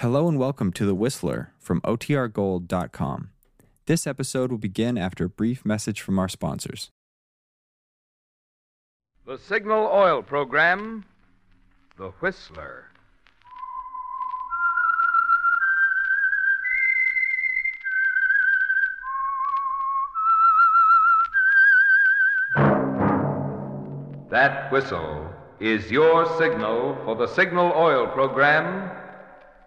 Hello and welcome to The Whistler from OTRGold.com. This episode will begin after a brief message from our sponsors. The Signal Oil Program, The Whistler. That whistle is your signal for the Signal Oil Program,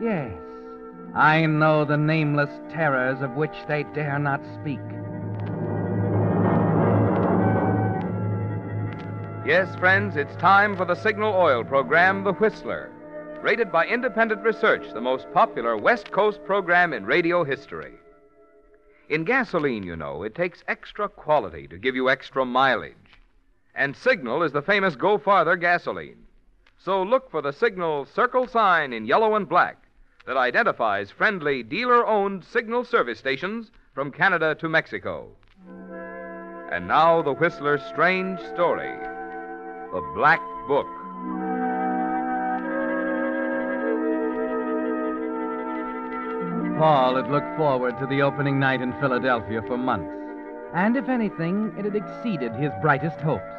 Yes, I know the nameless terrors of which they dare not speak. Yes, friends, it's time for the Signal Oil Program, The Whistler. Rated by independent research, the most popular West Coast program in radio history. In gasoline, you know, it takes extra quality to give you extra mileage. And Signal is the famous Go Farther gasoline. So look for the Signal circle sign in yellow and black that identifies friendly dealer owned Signal service stations from Canada to Mexico. And now the Whistler's strange story The Black Book. Paul had looked forward to the opening night in Philadelphia for months. And if anything, it had exceeded his brightest hopes.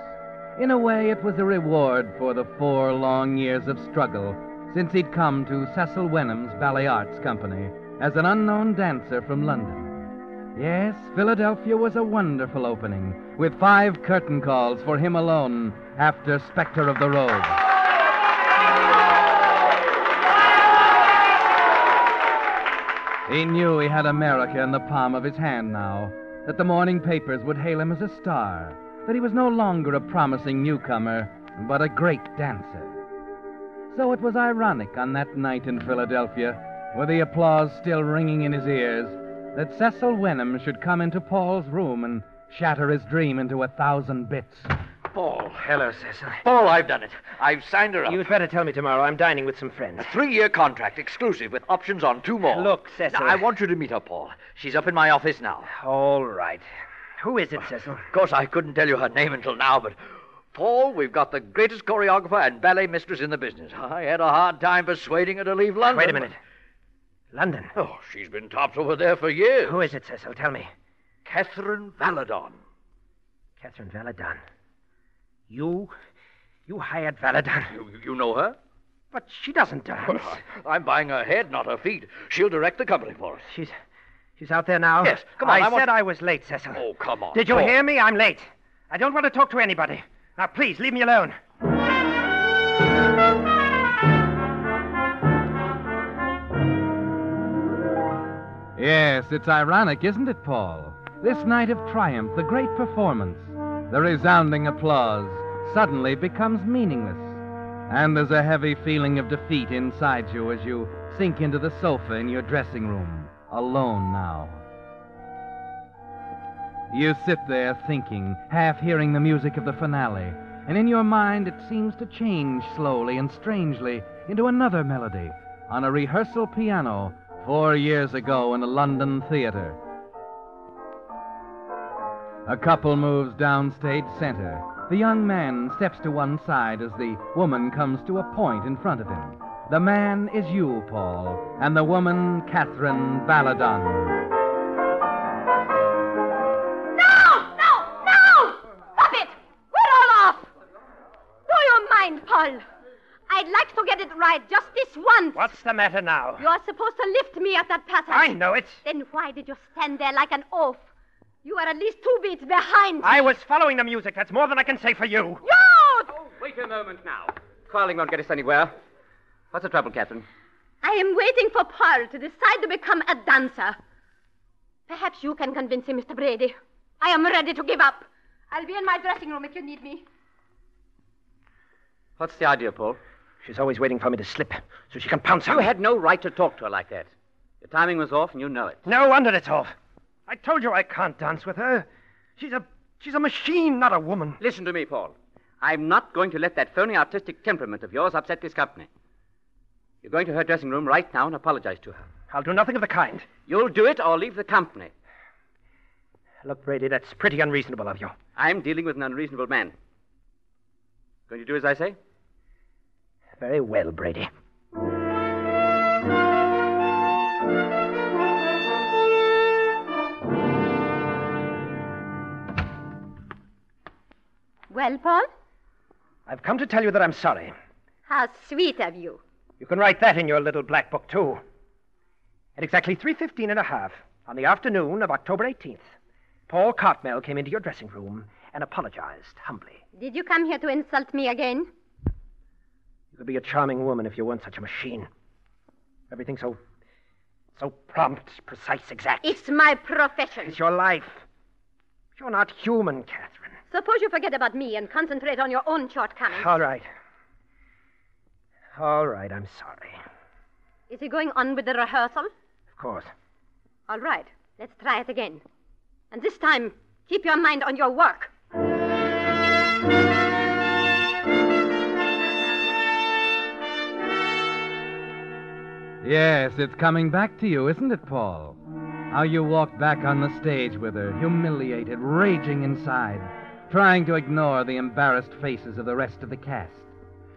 In a way, it was a reward for the four long years of struggle since he'd come to Cecil Wenham's Ballet Arts Company as an unknown dancer from London. Yes, Philadelphia was a wonderful opening, with five curtain calls for him alone after Spectre of the Rose. He knew he had America in the palm of his hand now, that the morning papers would hail him as a star, that he was no longer a promising newcomer, but a great dancer. So it was ironic on that night in Philadelphia, with the applause still ringing in his ears, that Cecil Wenham should come into Paul's room and shatter his dream into a thousand bits. Paul. Hello, Cecil. Paul, I've done it. I've signed her up. You'd better tell me tomorrow. I'm dining with some friends. A three-year contract, exclusive, with options on two more. Look, Cecil. Now, I want you to meet her, Paul. She's up in my office now. All right. Who is it, Cecil? Of course, I couldn't tell you her name until now, but Paul, we've got the greatest choreographer and ballet mistress in the business. I had a hard time persuading her to leave London. Wait a minute. London. Oh, she's been tops over there for years. Who is it, Cecil? Tell me. Catherine Valadon. Catherine Valadon. You. You hired Valadon. You, you know her? But she doesn't dance. Well, I- I'm buying her head, not her feet. She'll direct the company for us. She's. She's out there now? Yes, come on, I, I want- said I was late, Cecil. Oh, come on. Did you Paul. hear me? I'm late. I don't want to talk to anybody. Now, please, leave me alone. Yes, it's ironic, isn't it, Paul? This night of triumph, the great performance, the resounding applause, suddenly becomes meaningless. And there's a heavy feeling of defeat inside you as you sink into the sofa in your dressing room, alone now. You sit there thinking, half hearing the music of the finale, and in your mind it seems to change slowly and strangely into another melody on a rehearsal piano four years ago in a London theater. A couple moves downstage center. The young man steps to one side as the woman comes to a point in front of him. The man is you, Paul, and the woman, Catherine Valadon. Mind, Paul? I'd like to get it right just this once. What's the matter now? You're supposed to lift me at that passage. I know it. Then why did you stand there like an oaf? You were at least two beats behind. I was following the music. That's more than I can say for you. You! Oh, wait a moment now. Quarreling won't get us anywhere. What's the trouble, Catherine? I am waiting for Paul to decide to become a dancer. Perhaps you can convince him, Mr. Brady. I am ready to give up. I'll be in my dressing room if you need me. What's the idea, Paul? She's always waiting for me to slip so she can pounce on You me. had no right to talk to her like that. Your timing was off, and you know it. No wonder it's off. I told you I can't dance with her. She's a she's a machine, not a woman. Listen to me, Paul. I'm not going to let that phony artistic temperament of yours upset this company. You're going to her dressing room right now and apologize to her. I'll do nothing of the kind. You'll do it or leave the company. Look, Brady, that's pretty unreasonable of you. I'm dealing with an unreasonable man. Going to do as I say? Very well, Brady. Well, Paul, I've come to tell you that I'm sorry. how sweet of you. You can write that in your little black book, too. At exactly 3.15 and a half, on the afternoon of October 18th, Paul Cartmel came into your dressing room and apologized humbly. Did you come here to insult me again? Could be a charming woman if you weren't such a machine. Everything so. so prompt, precise, exact. It's my profession. It's your life. You're not human, Catherine. Suppose you forget about me and concentrate on your own shortcomings. All right. All right, I'm sorry. Is he going on with the rehearsal? Of course. All right, let's try it again. And this time, keep your mind on your work. Yes, it's coming back to you, isn't it, Paul? How you walked back on the stage with her, humiliated, raging inside, trying to ignore the embarrassed faces of the rest of the cast.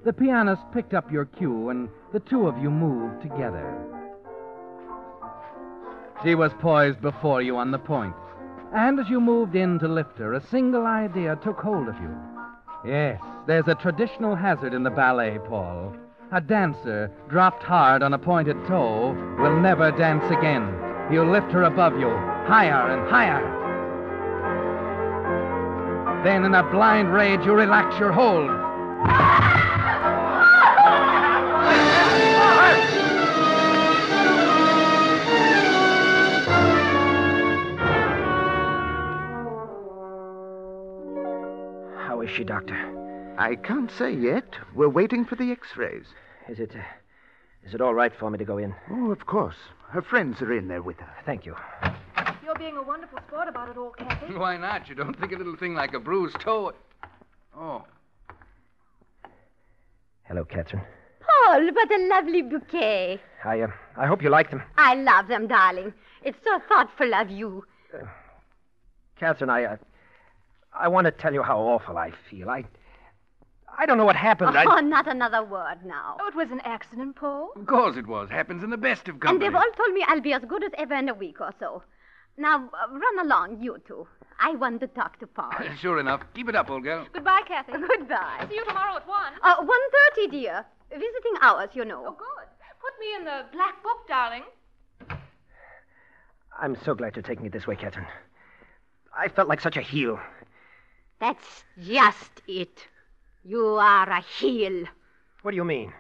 The pianist picked up your cue, and the two of you moved together. She was poised before you on the point, and as you moved in to lift her, a single idea took hold of you. Yes, there's a traditional hazard in the ballet, Paul. A dancer dropped hard on a pointed toe will never dance again. You lift her above you, higher and higher. Then, in a blind rage, you relax your hold. How is she, Doctor? I can't say yet. We're waiting for the x-rays. Is it. Uh, is it all right for me to go in? Oh, of course. Her friends are in there with her. Thank you. You're being a wonderful sport about it all, Kathy. Why not? You don't think a little thing like a bruised toe. Oh, Hello, Catherine. Paul, what a lovely bouquet. I, uh, I hope you like them. I love them, darling. It's so thoughtful of you. Catherine, I, uh, I want to tell you how awful I feel. I, I don't know what happened. Oh, I, not another word now. Oh, it was an accident, Paul. of course it was. Happens in the best of And they've all told me I'll be as good as ever in a week or so. Now, uh, run along, you two. I want to talk to Paul. sure enough. Keep it up, old girl. Goodbye, Kathy. Goodbye. See you tomorrow at one. Uh, 1.30, dear. Visiting hours, you know. Oh, good. Put me in the black book, darling. I'm so glad you're taking it this way, Catherine. I felt like such a heel. That's just it. You are a heel. What do you mean?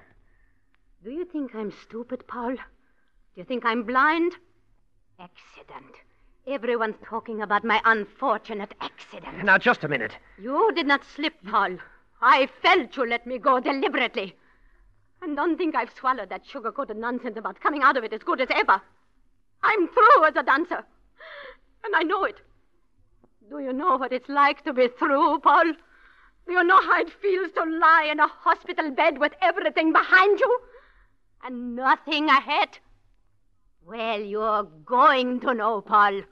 Do you think I'm stupid, Paul? Do you think I'm blind? Accident. Everyone's talking about my unfortunate accident. Now, just a minute. You did not slip, Paul. I felt you let me go deliberately. And don't think I've swallowed that sugar coated nonsense about coming out of it as good as ever. I'm through as a dancer. And I know it. Do you know what it's like to be through, Paul? You know how it feels to lie in a hospital bed with everything behind you and nothing ahead? Well, you're going to know, Paul.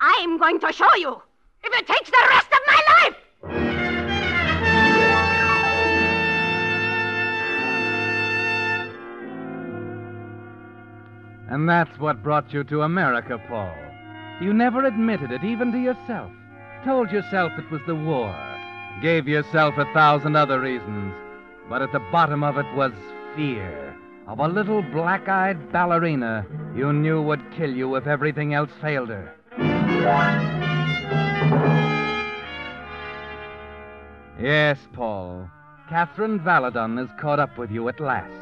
I'm going to show you if it takes the rest of my life. And that's what brought you to America, Paul. You never admitted it, even to yourself. Told yourself it was the war. Gave yourself a thousand other reasons. But at the bottom of it was fear of a little black eyed ballerina you knew would kill you if everything else failed her. Yes, Paul. Catherine Valadon has caught up with you at last.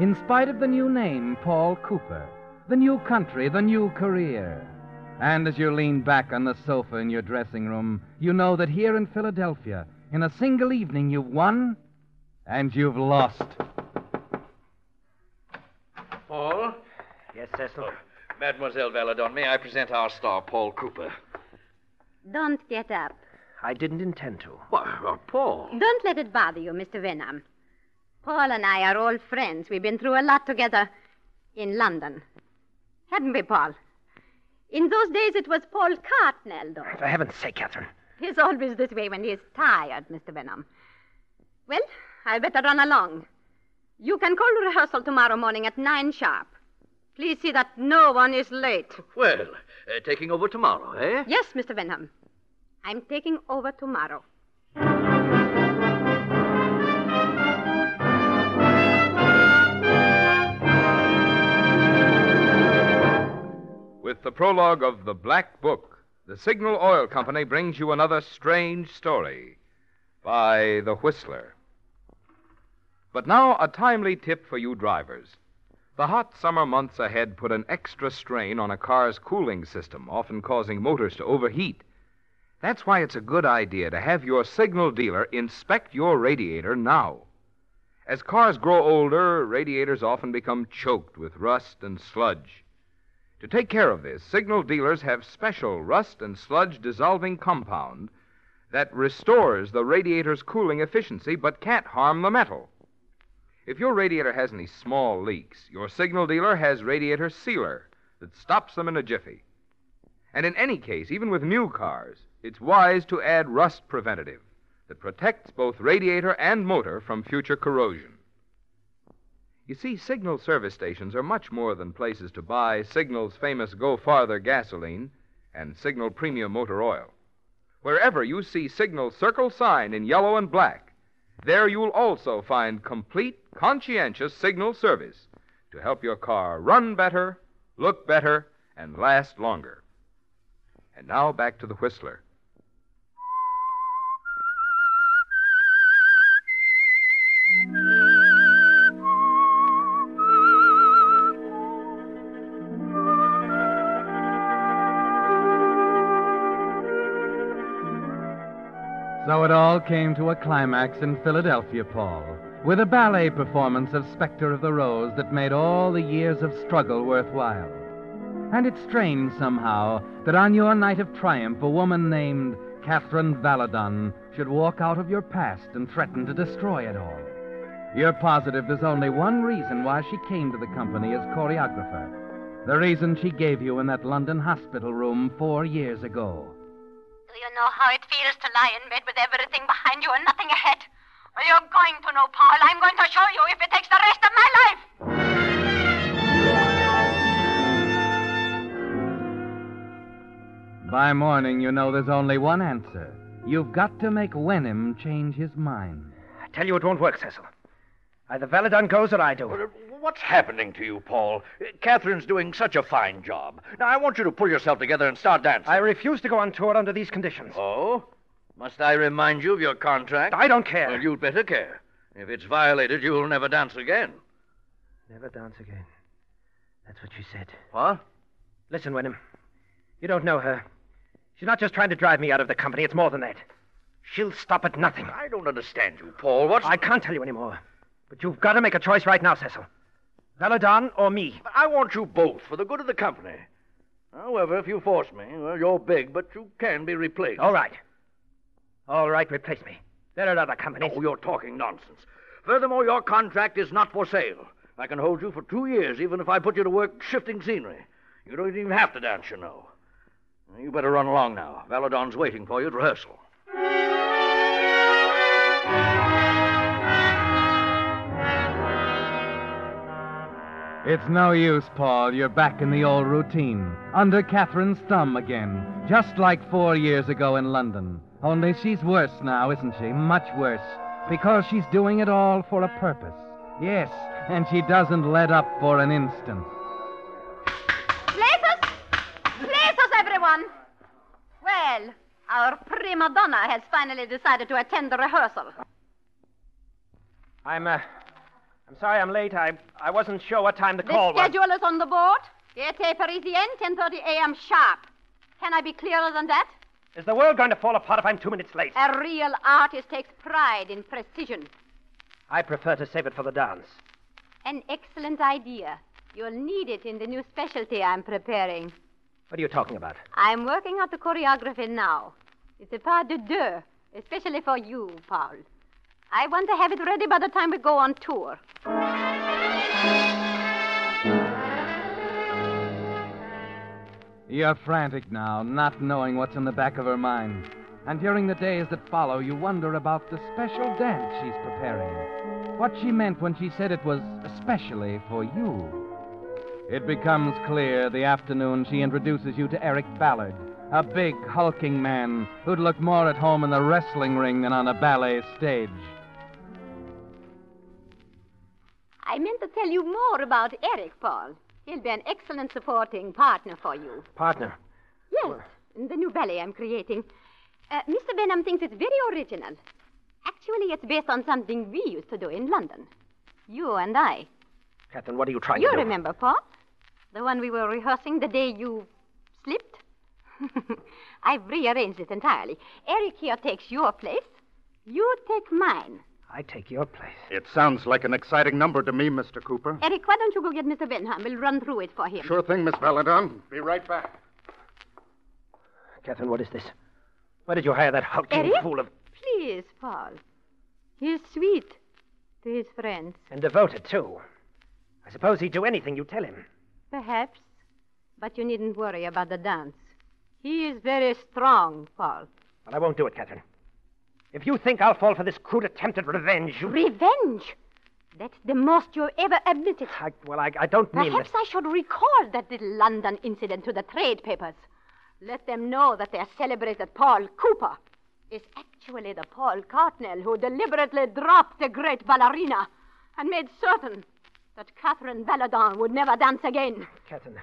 In spite of the new name, Paul Cooper, the new country, the new career. And as you lean back on the sofa in your dressing room, you know that here in Philadelphia, in a single evening, you've won and you've lost. Paul? Yes, Cecil. Oh, Mademoiselle Valadon, may I present our star, Paul Cooper? Don't get up. I didn't intend to. Why, uh, Paul. Don't let it bother you, Mr. Venom. Paul and I are old friends. We've been through a lot together in London. Hadn't we, Paul? In those days, it was Paul Cartnell, though. For heaven's sake, Catherine. He's always this way when he's tired, Mr. Venom. Well, I'd better run along. You can call rehearsal tomorrow morning at nine sharp. Please see that no one is late. Well, uh, taking over tomorrow, eh? Yes, Mr. Venham. I'm taking over tomorrow. With the prologue of The Black Book, the Signal Oil Company brings you another strange story by The Whistler. But now, a timely tip for you drivers. The hot summer months ahead put an extra strain on a car's cooling system, often causing motors to overheat. That's why it's a good idea to have your signal dealer inspect your radiator now. As cars grow older, radiators often become choked with rust and sludge. To take care of this, signal dealers have special rust and sludge dissolving compound that restores the radiator's cooling efficiency but can't harm the metal. If your radiator has any small leaks, your signal dealer has radiator sealer that stops them in a jiffy. And in any case, even with new cars, it's wise to add rust preventative that protects both radiator and motor from future corrosion. You see, Signal service stations are much more than places to buy Signal's famous Go Farther gasoline and Signal Premium Motor Oil. Wherever you see Signal's circle sign in yellow and black, there you'll also find complete, conscientious Signal service to help your car run better, look better, and last longer. And now back to the Whistler. It all came to a climax in Philadelphia, Paul, with a ballet performance of Spectre of the Rose that made all the years of struggle worthwhile. And it's strange somehow that on your night of triumph, a woman named Catherine Valadon should walk out of your past and threaten to destroy it all. You're positive there's only one reason why she came to the company as choreographer. The reason she gave you in that London hospital room four years ago. Do you know how it feels to lie in bed with everything behind you and nothing ahead? Well, you're going to know, Paul. I'm going to show you if it takes the rest of my life. By morning, you know there's only one answer. You've got to make Wenham change his mind. I tell you it won't work, Cecil. Either Valadon goes or I do. What's happening to you, Paul? Catherine's doing such a fine job. Now, I want you to pull yourself together and start dancing. I refuse to go on tour under these conditions. Oh? Must I remind you of your contract? I don't care. Well, you'd better care. If it's violated, you'll never dance again. Never dance again. That's what she said. What? Listen, Wenham. You don't know her. She's not just trying to drive me out of the company. It's more than that. She'll stop at nothing. I don't understand you, Paul. What's. I can't tell you anymore. But you've got to make a choice right now, Cecil. Valadon or me. I want you both for the good of the company. However, if you force me, well, you're big, but you can be replaced. All right. All right, replace me. There are other companies. Oh, you're talking nonsense. Furthermore, your contract is not for sale. I can hold you for two years, even if I put you to work shifting scenery. You don't even have to dance, you know. You better run along now. Valadon's waiting for you at rehearsal. It's no use, Paul. You're back in the old routine. Under Catherine's thumb again. Just like four years ago in London. Only she's worse now, isn't she? Much worse. Because she's doing it all for a purpose. Yes, and she doesn't let up for an instant. Places! Places, everyone! Well, our prima donna has finally decided to attend the rehearsal. I'm, uh, I'm sorry I'm late. I, I wasn't sure what time the The call was. schedule is on the board. Gaîté Parisienne, 10.30 a.m. sharp. Can I be clearer than that? Is the world going to fall apart if I'm two minutes late? A real artist takes pride in precision. I prefer to save it for the dance. An excellent idea. You'll need it in the new specialty I'm preparing. What are you talking about? I'm working out the choreography now. It's a pas de deux, especially for you, Paul. I want to have it ready by the time we go on tour. You're frantic now, not knowing what's in the back of her mind. And during the days that follow, you wonder about the special dance she's preparing. What she meant when she said it was especially for you. It becomes clear the afternoon she introduces you to Eric Ballard, a big, hulking man who'd look more at home in the wrestling ring than on a ballet stage. I meant to tell you more about Eric, Paul. He'll be an excellent supporting partner for you. Partner. Yes, in the new ballet I'm creating. Uh, Mr. Benham thinks it's very original. Actually, it's based on something we used to do in London. You and I. Catherine, what are you trying You to do? You remember, Paul? The one we were rehearsing the day you slipped? I've rearranged it entirely. Eric here takes your place. You take mine. I take your place. It sounds like an exciting number to me, Mr. Cooper. Eric, why don't you go get Mr. Benham? We'll run through it for him. Sure thing, Miss Valentine. Be right back. Catherine, what is this? Why did you hire that hulking Eric? fool of. Please, Paul. He's sweet to his friends. And devoted, too. I suppose he'd do anything you tell him. Perhaps. But you needn't worry about the dance. He is very strong, Paul. But I won't do it, Catherine. If you think I'll fall for this crude attempt at revenge, you. Revenge? That's the most you ever admitted. I, well, I, I don't mean Perhaps that. I should recall that little London incident to the trade papers. Let them know that their celebrated Paul Cooper is actually the Paul Cartnell who deliberately dropped the great ballerina and made certain that Catherine Valadon would never dance again. Catherine,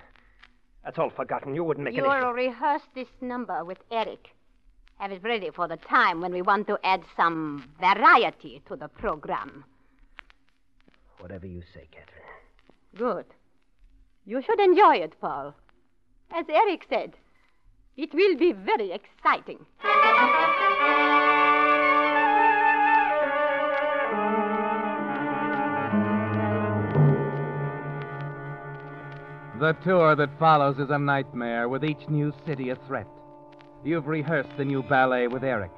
that's all forgotten. You wouldn't make You'll any. rehearse this number with Eric. Have it ready for the time when we want to add some variety to the program. Whatever you say, Catherine. Good. You should enjoy it, Paul. As Eric said, it will be very exciting. The tour that follows is a nightmare, with each new city a threat. You've rehearsed the new ballet with Eric,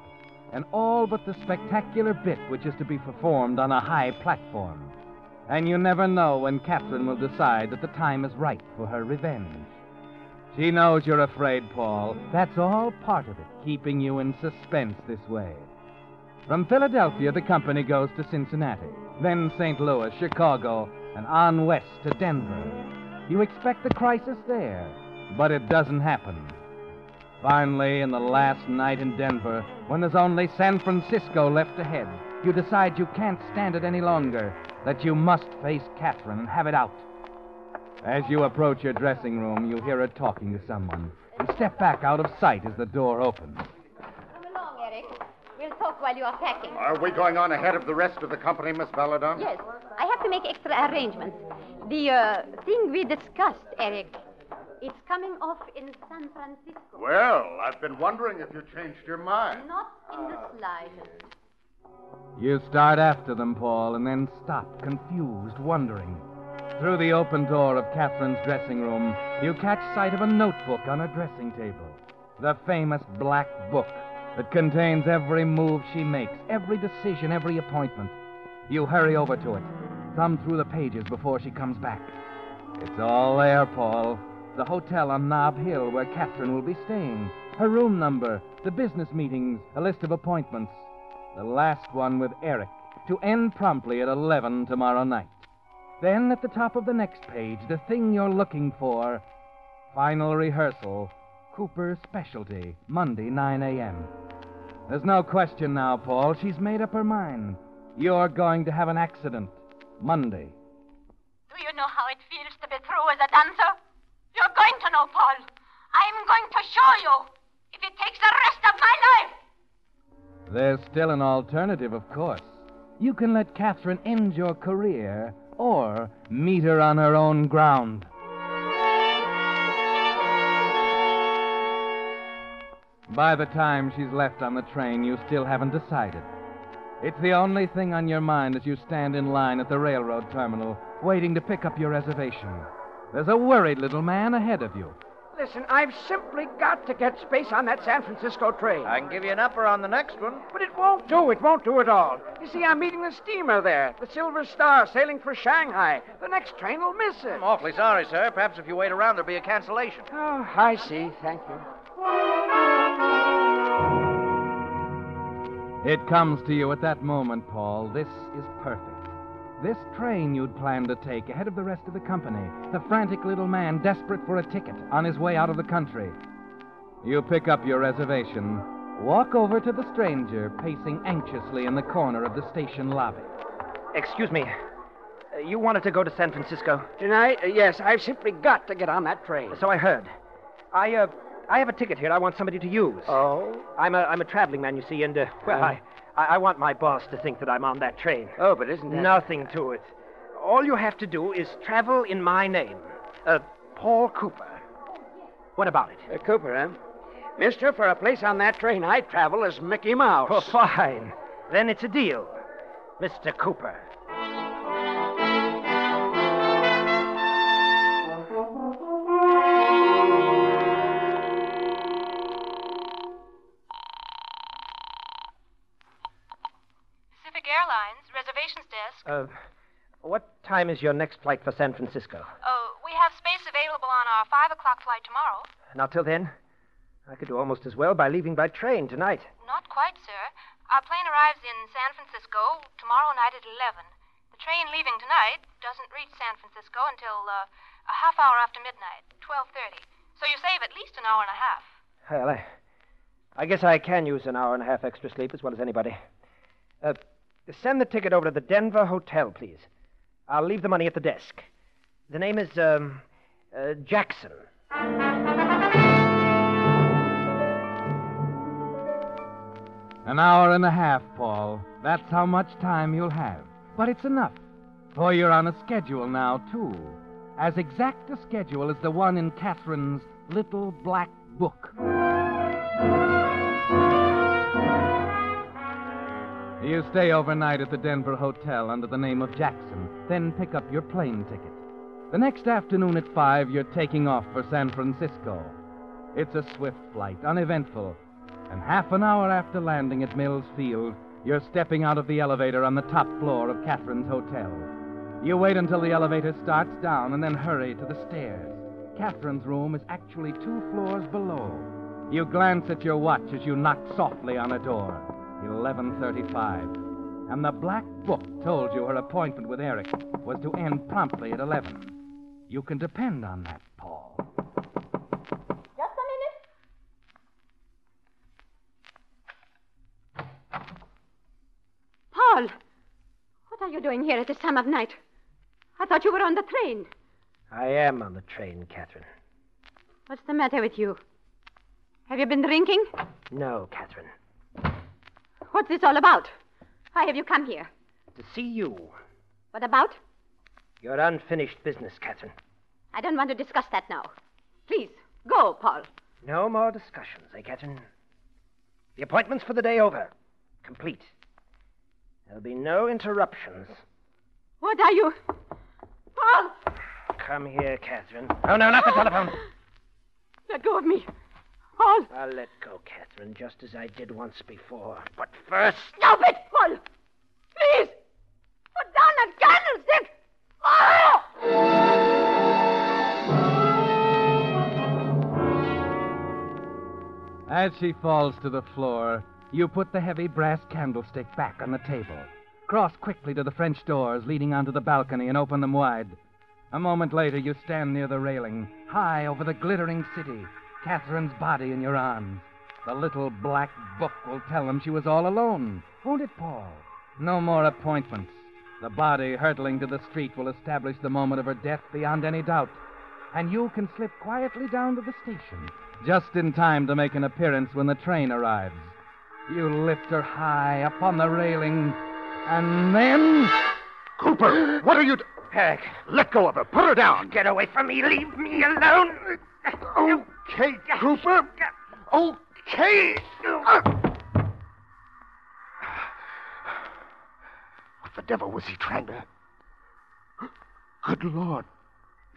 and all but the spectacular bit which is to be performed on a high platform. And you never know when Catherine will decide that the time is right for her revenge. She knows you're afraid, Paul. That's all part of it, keeping you in suspense this way. From Philadelphia, the company goes to Cincinnati, then St. Louis, Chicago, and on west to Denver. You expect the crisis there, but it doesn't happen. Finally, in the last night in Denver, when there's only San Francisco left ahead, you decide you can't stand it any longer, that you must face Catherine and have it out. As you approach your dressing room, you hear her talking to someone. You step back out of sight as the door opens. Come along, Eric. We'll talk while you are packing. Are we going on ahead of the rest of the company, Miss Valentine? Yes, I have to make extra arrangements. The uh, thing we discussed, Eric, it's coming off in San Francisco. Well, I've been wondering if you changed your mind. Not in the ah, slightest. You start after them, Paul, and then stop, confused, wondering. Through the open door of Catherine's dressing room, you catch sight of a notebook on her dressing table. The famous black book that contains every move she makes, every decision, every appointment. You hurry over to it, thumb through the pages before she comes back. It's all there, Paul. The hotel on Nob Hill where Catherine will be staying, her room number, the business meetings, a list of appointments. The last one with Eric, to end promptly at 11 tomorrow night. Then at the top of the next page, the thing you're looking for final rehearsal, Cooper's Specialty, Monday, 9 a.m. There's no question now, Paul. She's made up her mind. You're going to have an accident. Monday. Do you know how it feels to be through as a dancer? You're going to know, Paul. I'm going to show you if it takes the rest of my life. There's still an alternative, of course. You can let Catherine end your career or meet her on her own ground. By the time she's left on the train, you still haven't decided. It's the only thing on your mind as you stand in line at the railroad terminal, waiting to pick up your reservation. There's a worried little man ahead of you. Listen, I've simply got to get space on that San Francisco train. I can give you an upper on the next one. But it won't do. It won't do at all. You see, I'm meeting the steamer there, the Silver Star, sailing for Shanghai. The next train will miss it. I'm awfully sorry, sir. Perhaps if you wait around, there'll be a cancellation. Oh, I see. Thank you. It comes to you at that moment, Paul. This is perfect. This train you'd planned to take ahead of the rest of the company. The frantic little man desperate for a ticket on his way out of the country. You pick up your reservation, walk over to the stranger pacing anxiously in the corner of the station lobby. Excuse me. Uh, you wanted to go to San Francisco? Tonight? Uh, yes, I've simply got to get on that train. So I heard. I, uh, I have a ticket here I want somebody to use. Oh? I'm a, I'm a traveling man, you see, and, uh, well, I, I, I want my boss to think that I'm on that train. Oh, but isn't that... Nothing to it. All you have to do is travel in my name. Uh, Paul Cooper. What about it? Uh, Cooper, eh? Mister, for a place on that train, I travel as Mickey Mouse. Oh, fine. Then it's a deal. Mr. Cooper. Pacific Airlines, reservations desk. Uh, what time is your next flight for San Francisco? Oh, we have space available on our 5 o'clock flight tomorrow. Not till then. I could do almost as well by leaving by train tonight. Not quite, sir. Our plane arrives in San Francisco tomorrow night at 11. The train leaving tonight doesn't reach San Francisco until uh, a half hour after midnight, 12.30. So you save at least an hour and a half. Well, I, I guess I can use an hour and a half extra sleep as well as anybody. Uh, send the ticket over to the Denver Hotel, please. I'll leave the money at the desk. The name is, um, uh, Jackson. An hour and a half, Paul. That's how much time you'll have. But it's enough. For you're on a schedule now, too. As exact a schedule as the one in Catherine's little black book. You stay overnight at the Denver Hotel under the name of Jackson, then pick up your plane ticket. The next afternoon at 5, you're taking off for San Francisco. It's a swift flight, uneventful. And half an hour after landing at Mills Field, you're stepping out of the elevator on the top floor of Catherine's hotel. You wait until the elevator starts down and then hurry to the stairs. Catherine's room is actually two floors below. You glance at your watch as you knock softly on a door. 11:35. And the black book told you her appointment with Eric was to end promptly at 11. You can depend on that, Paul. Just a minute. Paul, what are you doing here at this time of night? I thought you were on the train. I am on the train, Catherine. What's the matter with you? Have you been drinking? No, Catherine. What's this all about? Why have you come here? To see you. What about? Your unfinished business, Catherine. I don't want to discuss that now. Please, go, Paul. No more discussions, eh, Catherine? The appointment's for the day over. Complete. There'll be no interruptions. What are you. Paul! Come here, Catherine. Oh, no, not the telephone. Let go of me. Paul! I'll let go, Catherine, just as I did once before. But first. Stop it, Paul! Please! Put down that candlestick! Paul! As she falls to the floor, you put the heavy brass candlestick back on the table. Cross quickly to the French doors leading onto the balcony and open them wide. A moment later, you stand near the railing, high over the glittering city, Catherine's body in your arms. The little black book will tell them she was all alone. Won't it, Paul? No more appointments. The body hurtling to the street will establish the moment of her death beyond any doubt. And you can slip quietly down to the station, just in time to make an appearance when the train arrives. You lift her high up on the railing, and then. Cooper, what are you. D- Eric, Let go of her. Put her down. get away from me. Leave me alone. Oh. Okay, Cooper. Okay. What the devil was he trying to. Good Lord.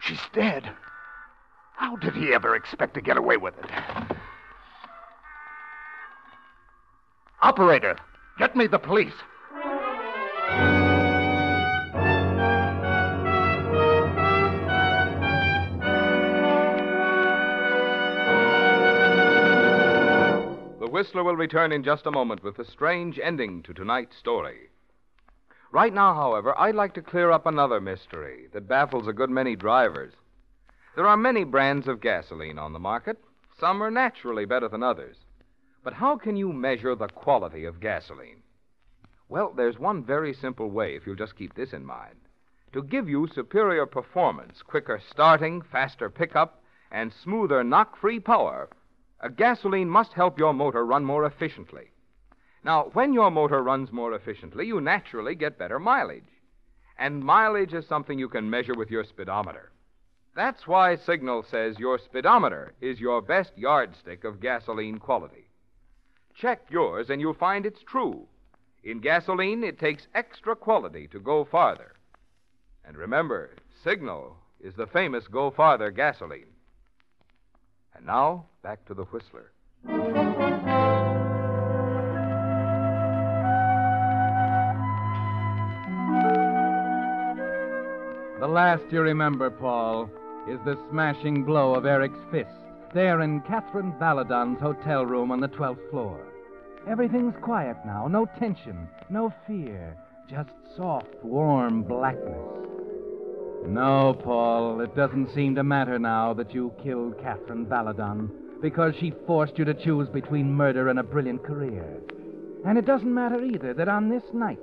She's dead. How did he ever expect to get away with it? Operator, get me the police. Whistler will return in just a moment with a strange ending to tonight's story. Right now, however, I'd like to clear up another mystery that baffles a good many drivers. There are many brands of gasoline on the market. Some are naturally better than others. But how can you measure the quality of gasoline? Well, there's one very simple way, if you'll just keep this in mind. To give you superior performance, quicker starting, faster pickup, and smoother knock free power, a gasoline must help your motor run more efficiently. Now, when your motor runs more efficiently, you naturally get better mileage. And mileage is something you can measure with your speedometer. That's why Signal says your speedometer is your best yardstick of gasoline quality. Check yours and you'll find it's true. In gasoline, it takes extra quality to go farther. And remember, Signal is the famous Go Farther gasoline. And now, back to the Whistler. The last you remember, Paul, is the smashing blow of Eric's fist there in Catherine Valadon's hotel room on the 12th floor. Everything's quiet now. No tension, no fear. Just soft, warm blackness. No, Paul, it doesn't seem to matter now that you killed Catherine Baladon because she forced you to choose between murder and a brilliant career. And it doesn't matter either that on this night,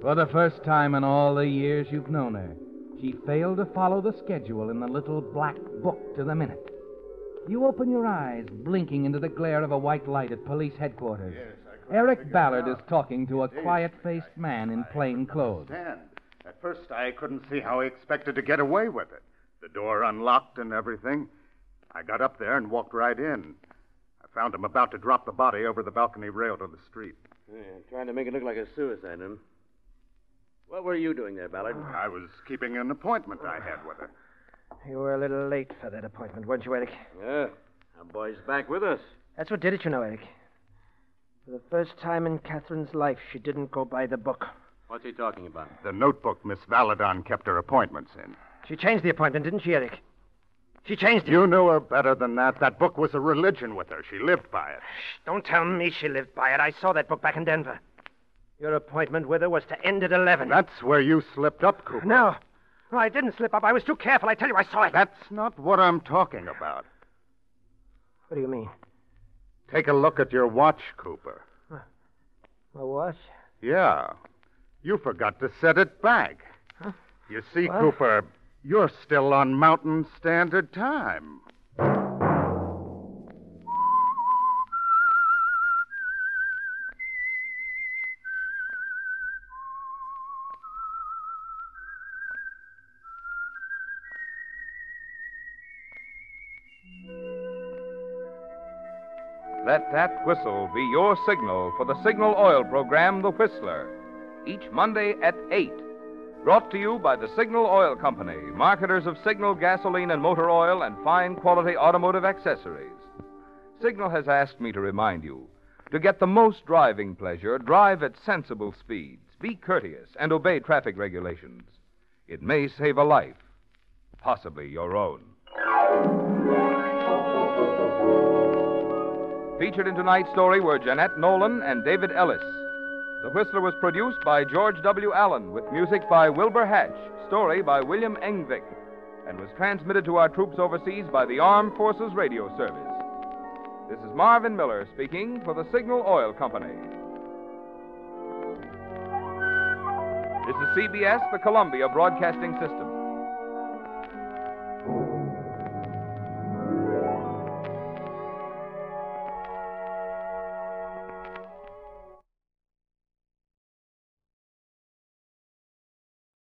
for the first time in all the years you've known her, she failed to follow the schedule in the little black book to the minute. You open your eyes, blinking into the glare of a white light at police headquarters. Yes, Eric Ballard is talking to a quiet faced man in plain clothes. At first, I couldn't see how he expected to get away with it. The door unlocked and everything. I got up there and walked right in. I found him about to drop the body over the balcony rail to the street. Yeah, trying to make it look like a suicide, huh? What were you doing there, Ballard? I was keeping an appointment I had with her. You were a little late for that appointment, weren't you, Eric? Yeah. Our boy's back with us. That's what did it, you know, Eric. For the first time in Catherine's life, she didn't go by the book. What's he talking about? The notebook Miss Valadon kept her appointments in. She changed the appointment, didn't she, Eric? She changed it. You knew her better than that. That book was a religion with her. She lived by it. Shh, don't tell me she lived by it. I saw that book back in Denver. Your appointment with her was to end at 11. That's where you slipped up, Cooper. No. No, I didn't slip up. I was too careful. I tell you, I saw it. That's not what I'm talking about. What do you mean? Take a look at your watch, Cooper. My watch? Yeah. You forgot to set it back. Huh? You see, What? Cooper, you're still on Mountain Standard Time. Let that whistle be your signal for the Signal Oil program, The Whistler, each Monday at 8. Brought to you by the Signal Oil Company, marketers of Signal gasoline and motor oil and fine quality automotive accessories. Signal has asked me to remind you to get the most driving pleasure, drive at sensible speeds, be courteous, and obey traffic regulations. It may save a life, possibly your own. Featured in tonight's story were Jeanette Nolan and David Ellis. The Whistler was produced by George W. Allen with music by Wilbur Hatch, story by William Engvick, and was transmitted to our troops overseas by the Armed Forces Radio Service. This is Marvin Miller speaking for the Signal Oil Company. This is CBS, the Columbia Broadcasting System.